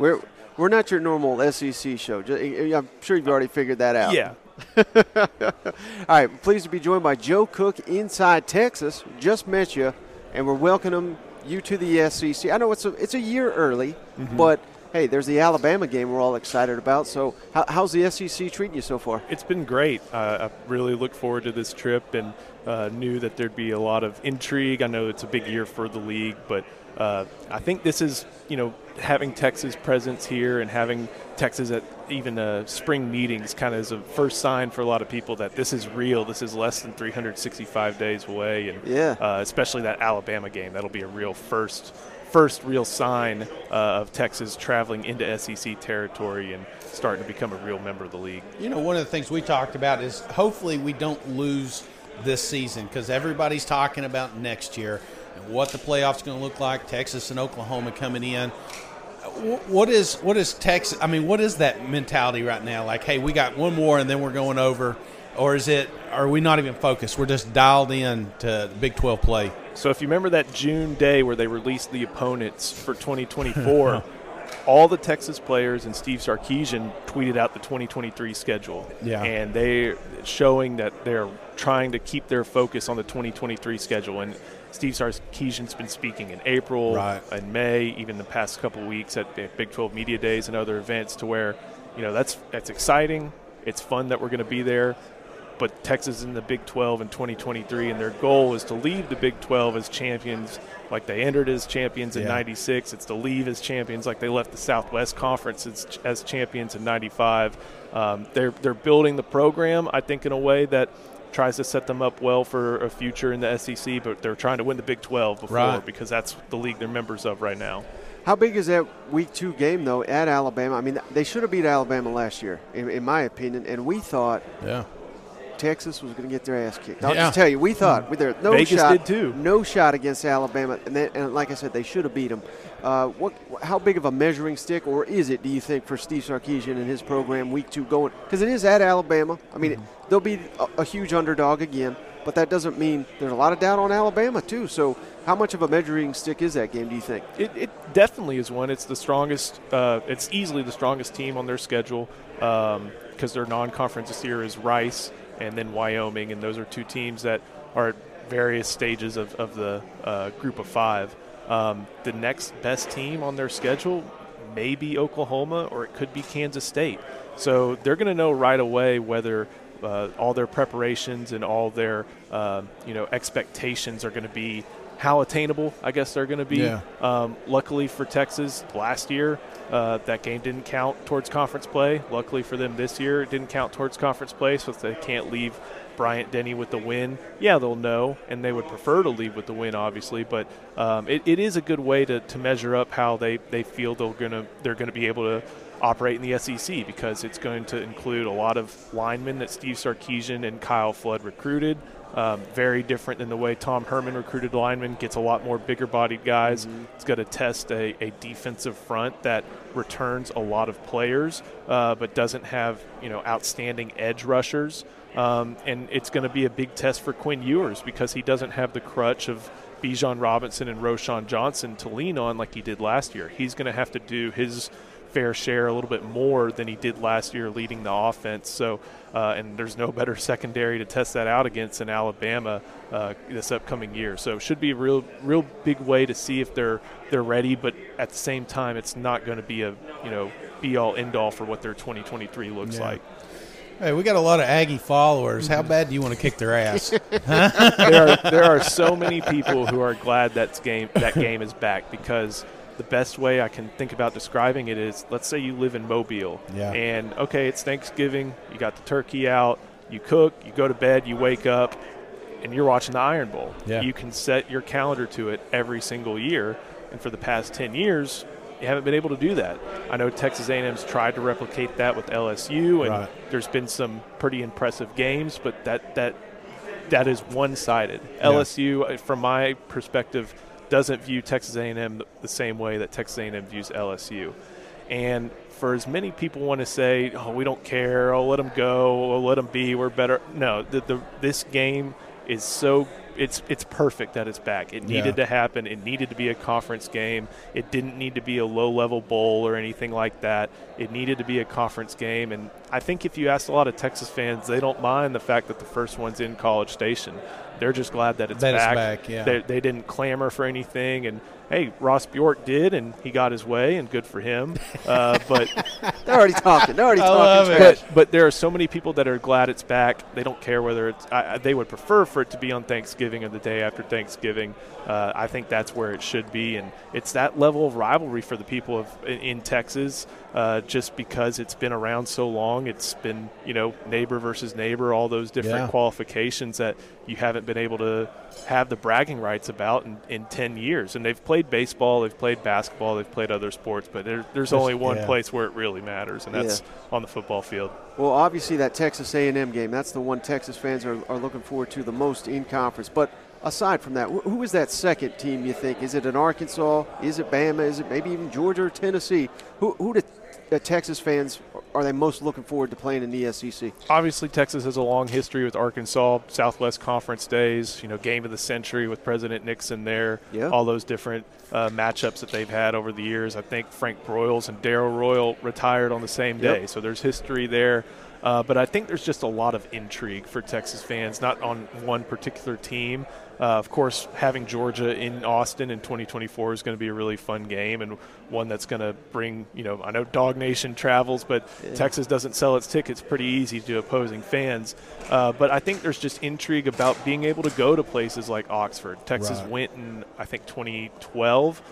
We're we're not your normal SEC show. I'm sure you've already figured that out. Yeah. All right, pleased to be joined by Joe Cook inside Texas. Just met you, and we're welcoming you to the SEC. I know it's a it's a year early, mm-hmm. but hey, there's the Alabama game we're all excited about. So, how, how's the SEC treating you so far? It's been great. Uh, I really look forward to this trip and uh, knew that there'd be a lot of intrigue. I know it's a big year for the league, but uh, I think this is, you know, having Texas presence here and having Texas at even uh, spring meetings kind of is a first sign for a lot of people that this is real. This is less than 365 days away, and yeah. uh, especially that Alabama game. That'll be a real first first real sign uh, of Texas traveling into SEC territory and starting to become a real member of the league. You know, one of the things we talked about is hopefully we don't lose this season because everybody's talking about next year and what the playoffs going to look like. Texas and Oklahoma coming in. What is what is Texas? I mean, what is that mentality right now? Like, hey, we got one more and then we're going over, or is it? Are we not even focused? We're just dialed in to Big Twelve play. So if you remember that June day where they released the opponents for 2024, all the Texas players and Steve Sarkisian tweeted out the 2023 schedule. Yeah. And they showing that they're trying to keep their focus on the 2023 schedule. And Steve Sarkisian's been speaking in April right. and May, even the past couple weeks at the Big 12 Media Days and other events to where, you know, that's that's exciting. It's fun that we're going to be there but Texas in the Big 12 in 2023, and their goal is to leave the Big 12 as champions, like they entered as champions in '96. It's to leave as champions, like they left the Southwest Conference as, as champions in '95. Um, they're they're building the program, I think, in a way that tries to set them up well for a future in the SEC, but they're trying to win the Big 12 before right. because that's the league they're members of right now. How big is that week two game though at Alabama? I mean, they should have beat Alabama last year, in, in my opinion, and we thought, yeah Texas was going to get their ass kicked. I'll yeah. just tell you, we thought we there no Vegas shot, did too. no shot against Alabama, and, then, and like I said, they should have beat them. Uh, what, how big of a measuring stick, or is it? Do you think for Steve Sarkisian and his program, week two going because it is at Alabama. I mean, mm-hmm. it, they'll be a, a huge underdog again, but that doesn't mean there's a lot of doubt on Alabama too. So how much of a measuring stick is that game? Do you think? It, it definitely is one. It's the strongest. Uh, it's easily the strongest team on their schedule because um, their non-conference this year is Rice and then Wyoming, and those are two teams that are at various stages of, of the uh, group of five. Um, the next best team on their schedule may be Oklahoma or it could be Kansas State. So they're going to know right away whether uh, all their preparations and all their uh, you know expectations are going to be how attainable I guess they're going to be. Yeah. Um, luckily for Texas, last year uh, that game didn't count towards conference play. Luckily for them this year, it didn't count towards conference play, so if they can't leave Bryant Denny with the win, yeah, they'll know, and they would prefer to leave with the win, obviously. But um, it, it is a good way to, to measure up how they, they feel they're gonna they're gonna be able to operate in the SEC because it's going to include a lot of linemen that Steve Sarkisian and Kyle Flood recruited. Um, very different than the way Tom Herman recruited linemen. Gets a lot more bigger bodied guys. Mm-hmm. It's got to test a, a, defensive front that returns a lot of players, uh, but doesn't have you know outstanding edge rushers. Um, and it's going to be a big test for Quinn Ewers because he doesn't have the crutch of Bijan Robinson and Roschon Johnson to lean on like he did last year. He's going to have to do his fair share, a little bit more than he did last year, leading the offense. So, uh, and there's no better secondary to test that out against in Alabama uh, this upcoming year. So, it should be a real, real big way to see if they're they're ready. But at the same time, it's not going to be a you know be all end all for what their 2023 looks yeah. like. Hey, we got a lot of Aggie followers. How bad do you want to kick their ass? there, are, there are so many people who are glad that game that game is back because the best way I can think about describing it is let's say you live in Mobile. Yeah. And okay, it's Thanksgiving, you got the turkey out, you cook, you go to bed, you wake up, and you're watching the Iron Bowl. Yeah. You can set your calendar to it every single year. And for the past 10 years, you haven't been able to do that. I know Texas A&M's tried to replicate that with LSU, and right. there's been some pretty impressive games, but that that that is one-sided. Yeah. LSU, uh, from my perspective, doesn't view Texas A&M the same way that Texas A&M views LSU. And for as many people want to say, "Oh, we don't care. Oh, let them go. Oh, let them be. We're better." No, the, the, this game is so it's it's perfect that it's back. It needed Yeah. to happen. It needed to be a conference game. It didn't need to be a low level bowl or anything like that. It needed to be a conference game. And I think if you ask a lot of Texas fans, they don't mind the fact that the first one's in College Station. They're just glad that it's That back. back, yeah. They, they didn't clamor for anything. And hey, Ross Bjork did, and he got his way, and good for him. Uh, but They're already talking. They're already I talking love it. but, but there are so many people that are glad it's back. They don't care whether it's. I, I- they would prefer for it to be on Thanksgiving or the day after Thanksgiving. Uh, I think that's where it should be, and it's that level of rivalry for the people of in, in Texas. Uh, just because it's been around so long, it's been you know neighbor versus neighbor, all those different Yeah. qualifications that you haven't been able to have the bragging rights about in, in 10 years. And they've played baseball, they've played basketball, they've played other sports, but there, there's only one yeah. place where it really matters, and that's on the football field. Well, obviously that Texas A&M game, that's the one Texas fans are, are looking forward to the most in conference. But aside from that, wh- who is that second team you think? Is it an Arkansas? Is it Bama? Is it maybe even Georgia or Tennessee? Who, who do Texas fans are they most looking forward to playing in the SEC? Obviously, Texas has a long history with Arkansas, Southwest Conference days, you know, game of the century with President Nixon there, Yeah. all those different uh, matchups that they've had over the years. I think Frank Broyles and Darrell Royal retired on the same day, Yep. so there's history there. Uh, but I think there's just a lot of intrigue for Texas fans, not on one particular team. Uh, of course, having Georgia in Austin in 2024 is going to be a really fun game and one that's going to bring, you know, I know Dawg Nation travels, but Texas doesn't sell its tickets pretty easy to opposing fans. Uh, but I think there's just intrigue about being able to go to places like Oxford. Texas Right. went in, I think, 2012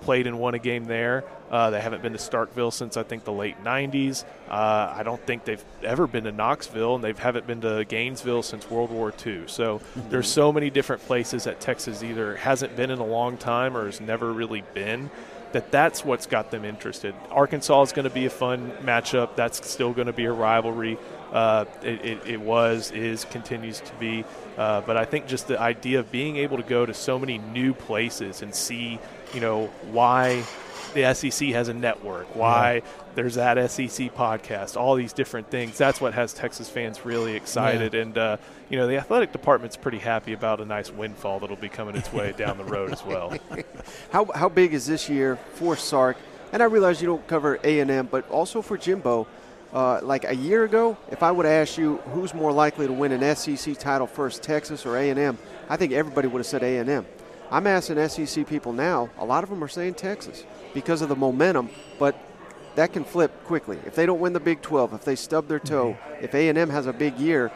played and won a game there. Uh, they haven't been to Starkville since I think the late '90s. Uh, I don't think they've ever been to Knoxville, and they haven't been to Gainesville since World War II. So there's so many different places that Texas either hasn't been in a long time or has never really been. That that's what's got them interested. Arkansas is going to be a fun matchup. That's still going to be a rivalry. Uh, it, it, it was, is, continues to be. Uh, but I think just the idea of being able to go to so many new places and see, you know, why the SEC has a network, why there's that SEC podcast, all these different things. That's what has Texas fans really excited. And, uh, you know, the athletic department's pretty happy about a nice windfall that'll be coming its way down the road as well. How, how big is this year for Sark? And I realize you don't cover A&M, but also for Jimbo. Uh, like a year ago, if I would have asked you who's more likely to win an SEC title first, Texas or A&M, I think everybody would have said A&M. I'm asking SEC people now. A lot of them are saying Texas because of the momentum, but that can flip quickly. If they don't win the Big 12, if they stub their toe, if A&M has a big year,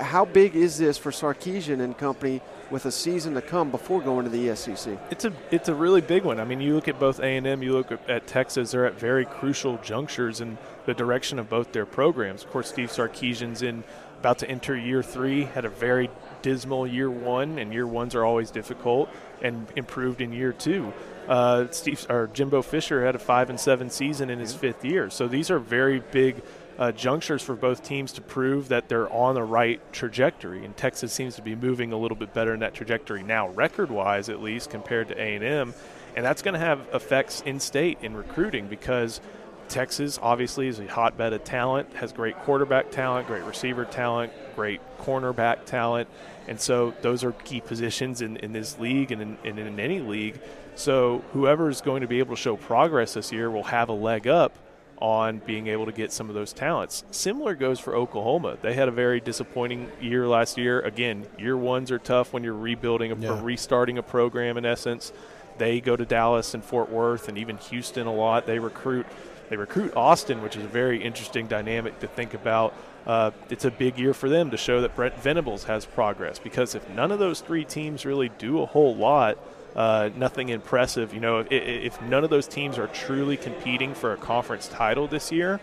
how big is this for Sarkisian and company with a season to come before going to the SEC? It's a it's a really big one. I mean, you look at both A and M, you look at, Texas. They're at very crucial junctures in the direction of both their programs. Of course, Steve Sarkisian's in about to enter year three. Had a very dismal year one, and year ones are always difficult. And improved in year two. Uh, Steve or Jimbo Fisher had a five and seven season in his fifth year. So these are very big uh, junctures for both teams to prove that they're on the right trajectory. And Texas seems to be moving a little bit better in that trajectory now, record-wise at least, compared to A&M. And that's going to have effects in state in recruiting because Texas obviously is a hotbed of talent, has great quarterback talent, great receiver talent, great cornerback talent. And so those are key positions in, in this league and in, and in any league. So whoever is going to be able to show progress this year will have a leg up on being able to get some of those talents. Similar goes for Oklahoma. They had a very disappointing year last year. Again, year ones are tough when you're rebuilding a, or restarting a program in essence. They go to Dallas and Fort Worth and even Houston a lot. They recruit they recruit Austin, which is a very interesting dynamic to think about. Uh, it's a big year for them to show that Brent Venables has progress because if none of those three teams really do a whole lot, uh, nothing impressive. You know, if, if none of those teams are truly competing for a conference title this year,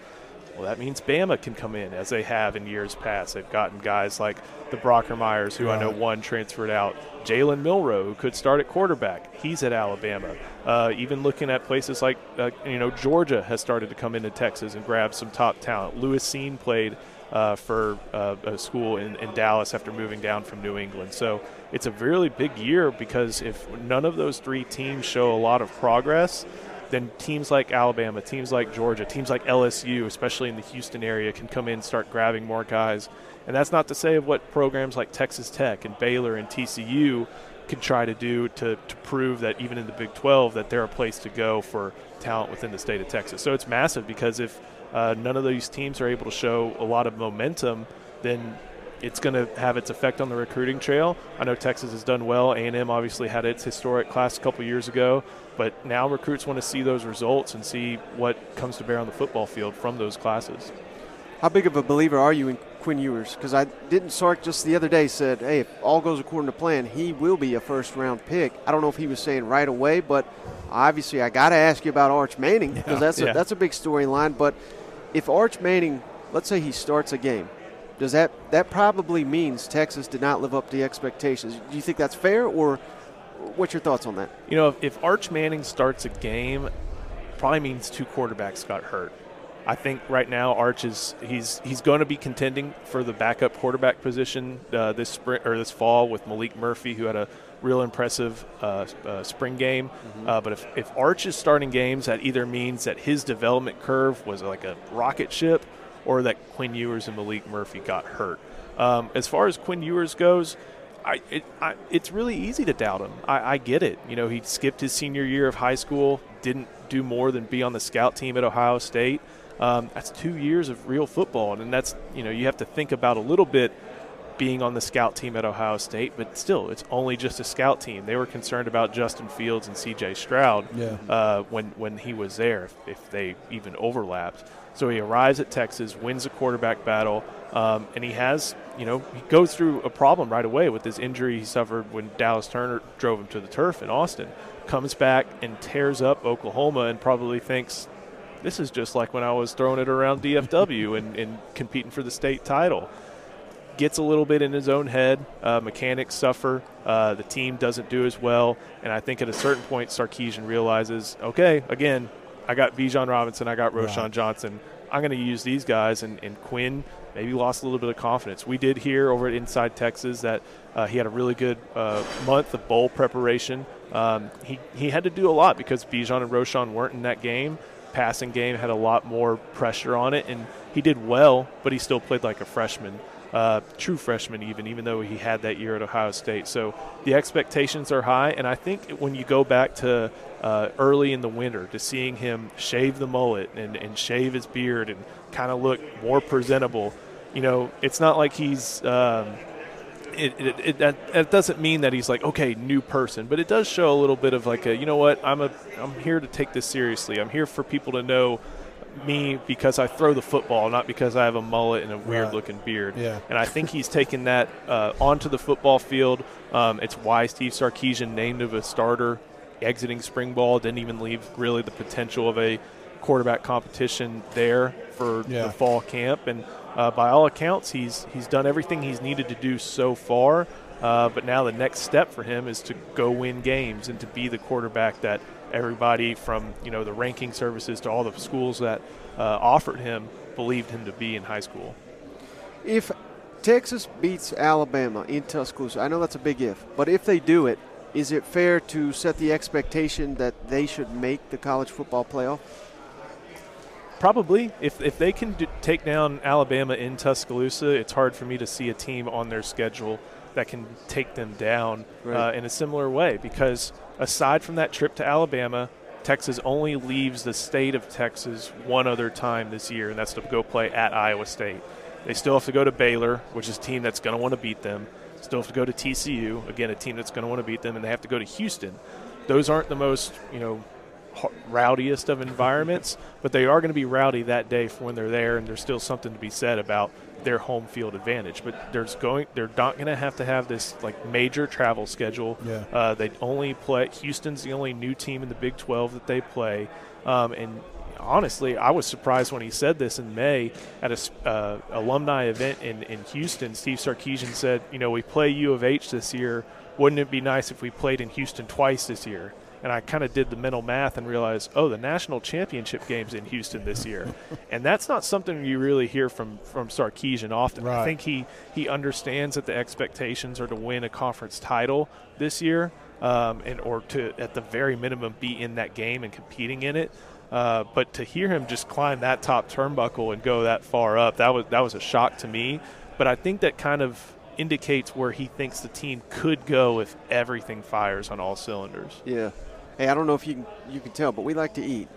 well, that means Bama can come in as they have in years past. They've gotten guys like the Brockermeyers, who I know one transferred out. Jalen Milroe, who could start at quarterback, he's at Alabama. Uh, even looking at places like, uh, you know, Georgia has started to come into Texas and grab some top talent. Lewis Cine played uh, for uh, a school in, in Dallas after moving down from New England. So it's a really big year because if none of those three teams show a lot of progress, then teams like Alabama, teams like Georgia, teams like LSU, especially in the Houston area, can come in and start grabbing more guys. And that's not to say of what programs like Texas Tech and Baylor and TCU can try to do to, to prove that even in the Big 12 that they're a place to go for talent within the state of Texas. So it's massive because if uh, none of these teams are able to show a lot of momentum, then it's going to have its effect on the recruiting trail. I know Texas has done well. A&M obviously had its historic class a couple years ago, but now recruits want to see those results and see what comes to bear on the football field from those classes. How big of a believer are you in Quinn Ewers? Because I didn't Sark just the other day said, hey, if all goes according to plan, he will be a first round pick. I don't know if he was saying right away, but obviously I got to ask you about Arch Manning because yeah. that's a, that's a big storyline. But if Arch Manning, let's say he starts a game, does that that probably means Texas did not live up to the expectations? Do you think that's fair, or what's your thoughts on that? You know, if Arch Manning starts a game, probably means two quarterbacks got hurt. I think right now Arch is he's he's going to be contending for the backup quarterback position uh, this spring or this fall with Maalik Murphy, who had a real impressive uh, uh, spring game. Mm-hmm. Uh, but if, if Arch is starting games, that either means that his development curve was like a rocket ship, or that Quinn Ewers and Maalik Murphy got hurt. Um, as far as Quinn Ewers goes, I, it, I, it's really easy to doubt him. I, I, get it. You know, he skipped his senior year of high school, didn't do more than be on the scout team at Ohio State. Um, that's two years of real football, and that's you know you have to think about a little bit being on the scout team at Ohio State, but still, it's only just a scout team. They were concerned about Justin Fields and C.J. Stroud yeah. uh, when when he was there, if, if, they even overlapped. So he arrives at Texas, wins a quarterback battle, um, and he has, you know, he goes through a problem right away with this injury he suffered when Dallas Turner drove him to the turf in Austin. Comes back and tears up Oklahoma and probably thinks, this is just like when I was throwing it around DFW and, and competing for the state title gets a little bit in his own head. Uh, mechanics suffer. Uh, the team doesn't do as well. And I think at a certain point, Sarkisian realizes, okay, again, I got Bijan Robinson, I got Roschon right. Johnson. I'm going to use these guys. And, and, Quinn maybe lost a little bit of confidence. We did hear over at Inside Texas that uh, he had a really good uh, month of bowl preparation. Um, he, he had to do a lot because Bijan and Roschon weren't in that game. Passing game had a lot more pressure on it, and he did well, but he still played like a freshman uh, true freshman, even even though he had that year at Ohio State. So the expectations are high, and I think when you go back to uh, early in the winter to seeing him shave the mullet and, and shave his beard and kind of look more presentable, you know, it's not like he's. Um, it, it, it, that, that, doesn't mean that he's like okay new person but it does show a little bit of like a you know what i'm a i'm here to take this seriously i'm here for people to know me because I throw the football, not because I have a mullet and a weird right. looking beard. Yeah. And I think he's taken that uh, onto the football field. Um, it's why Steve Sarkisian named him a starter exiting spring ball, didn't even leave really the potential of a quarterback competition there for yeah. the fall camp. And uh, by all accounts, he's he's done everything he's needed to do so far. Uh, but now the next step for him is to go win games and to be the quarterback that everybody from you know the ranking services to all the schools that uh, offered him believed him to be in high school. If Texas beats Alabama in Tuscaloosa, I know that's a big if, but if they do it, is it fair to set the expectation that they should make the college football playoff? Probably. If, if they can do, take down Alabama in Tuscaloosa, it's hard for me to see a team on their schedule that can take them down right. uh, in a similar way because – aside from that trip to Alabama, Texas only leaves the state of Texas one other time this year, and that's to go play at Iowa State. They still have to go to Baylor, which is a team that's going to want to beat them. Still have to go to TCU, again, a team that's going to want to beat them, and they have to go to Houston. Those aren't the most, you know, rowdiest of environments, but they are going to be rowdy that day for when they're there, and there's still something to be said about their home field advantage. But there's going, they're not going to have to have this like major travel schedule. Yeah. Uh, they only play. Houston's the only new team in the Big 12 that they play, um, and honestly, I was surprised when he said this in May at a uh, alumni event in, in Houston. Steve Sarkisian said, "You know, we play U of H this year. Wouldn't it be nice if we played in Houston twice this year?" And I kind of did the mental math and realized, oh, the national championship game's in Houston this year, and that's not something you really hear from from Sarkisian often. Right. I think he he understands that the expectations are to win a conference title this year. um, and or to at the very minimum be in that game and competing in it. Uh, but to hear him just climb that top turnbuckle and go that far up, that was that was a shock to me. But I think that kind of indicates where he thinks the team could go if everything fires on all cylinders. Yeah. Hey, I don't know if you can, you can tell, but we like to eat.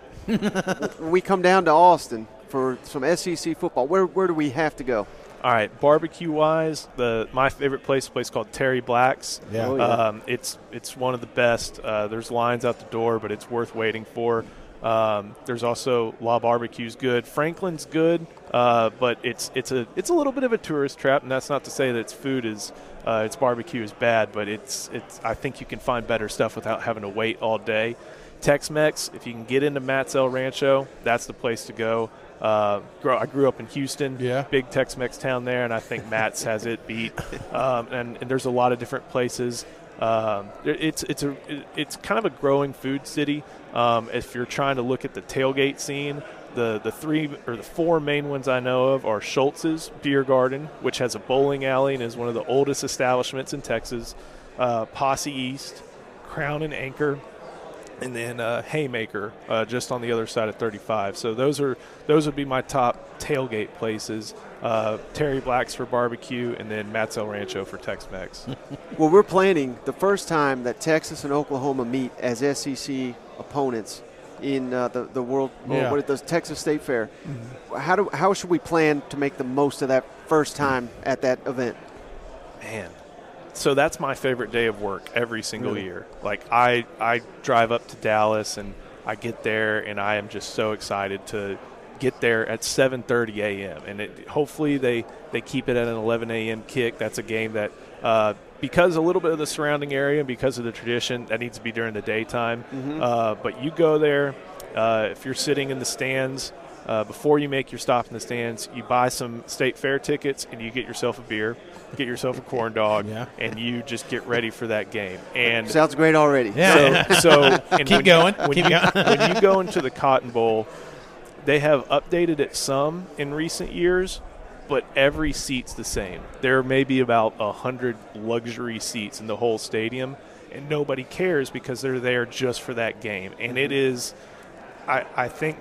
we come down to Austin for some SEC football, where where do we have to go? All right, barbecue wise, the my favorite place, a place called Terry Black's. Yeah. Oh, yeah. Um, it's it's one of the best. Uh, there's lines out the door, but it's worth waiting for. Um, there's also La Barbecue's good. Franklin's good, uh, but it's it's a it's a little bit of a tourist trap, and that's not to say that its food is uh, its barbecue is bad, but it's it's I think you can find better stuff without having to wait all day. Tex-Mex, if you can get into Matt's El Rancho, that's the place to go. Uh, grow, I grew up in Houston, Yeah. big Tex-Mex town there, and I think Matt's has it beat. Um, and, and there's a lot of different places. Um, it's it's a it's kind of a growing food city. Um, if you're trying to look at the tailgate scene, the the three or the four main ones I know of are Scholz's Beer Garden, which has a bowling alley and is one of the oldest establishments in Texas. Uh, Posse East, Crown and Anchor, and then uh, Haymaker uh, just on the other side of 35. So those are those would be my top tailgate places. Uh, Terry Black's for barbecue, and then Matt's El Rancho for Tex-Mex. Well, we're planning the first time that Texas and Oklahoma meet as SEC opponents in uh, the the world or Yeah. what it does Texas State Fair. How do how should we plan to make the most of that first time at that event? Man. So that's my favorite day of work every single Really? year. Like I I drive up to Dallas and I get there and I am just so excited to get there at 7:30 a.m. and it, hopefully they they keep it at an 11 a.m. kick. That's a game that uh, because a little bit of the surrounding area and because of the tradition that needs to be during the daytime. Uh, but you go there uh, if you're sitting in the stands. Uh, before you make your stop in the stands, you buy some state fair tickets and you get yourself a beer, get yourself a corn dog, Yeah. and you just get ready for that game. And Sounds great already. Yeah. so, so and Keep when going. You, when, Keep you, going. when you go into the Cotton Bowl, they have updated it some in recent years, but every seat's the same. There may be about a hundred luxury seats in the whole stadium, and nobody cares because they're there just for that game. And it mm-hmm. is, I, I think.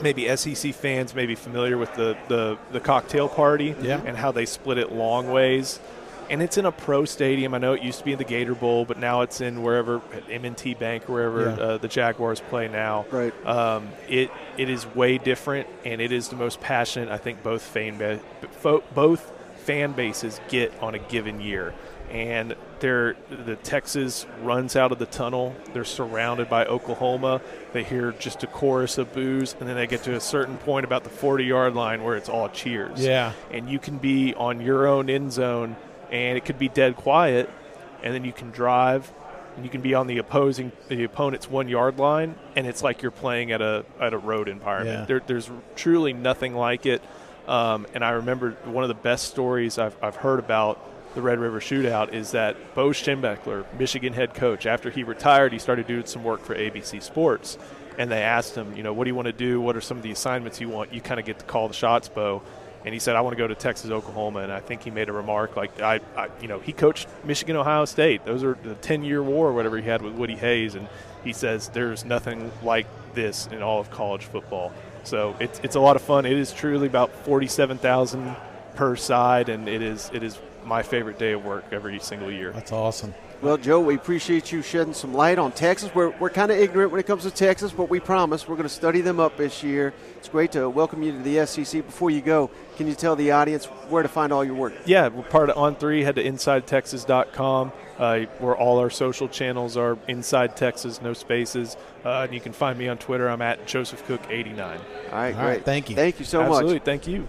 Maybe SEC fans may be familiar with the, the, the cocktail party Yeah. and how they split it long ways and it's in a pro stadium. I know it used to be in the Gator Bowl, but now it's in wherever M&T Bank, wherever Yeah. uh, the Jaguars play now. Right. Um, it it is way different, and it is the most passionate I think both fan ba- fo- both fan bases get on a given year. And they're, the Texas runs out of the tunnel. They're surrounded by Oklahoma. They hear just a chorus of boos, and then they get to a certain point about the 40 yard line where it's all cheers Yeah. and you can be on your own end zone and it could be dead quiet and then you can drive and you can be on the opposing the opponent's one yard line and it's like you're playing at a at a road environment Yeah. there, there's truly nothing like it um, and I remember one of the best stories I've, I've heard about the Red River Shootout is that Bo Schembechler, Michigan head coach, after he retired, he started doing some work for ABC Sports. And they asked him, you know, what do you want to do? What are some of the assignments you want? You kind of get to call the shots, Bo. And he said, I want to go to Texas, Oklahoma. And I think he made a remark like, I, I you know, he coached Michigan, Ohio State. Those are the 10 year war or whatever he had with Woody Hayes. And he says, there's nothing like this in all of college football. So it's, it's a lot of fun. It is truly about 47,000 per side. And it is, it is my favorite day of work every single year. That's awesome. Well, Joe, we appreciate you shedding some light on Texas. We're, we're kind of ignorant when it comes to Texas, but we promise we're going to study them up this year. It's great to welcome you to the SEC. Before you go, can you tell the audience where to find all your work? Yeah, we're part of On3. Head to InsideTexas.com, uh, where all our social channels are Inside Texas, no spaces. Uh, and you can find me on Twitter. I'm at Joseph Cook 89. All right, All great. right, thank you. Thank you so Absolutely. much. Absolutely, thank you.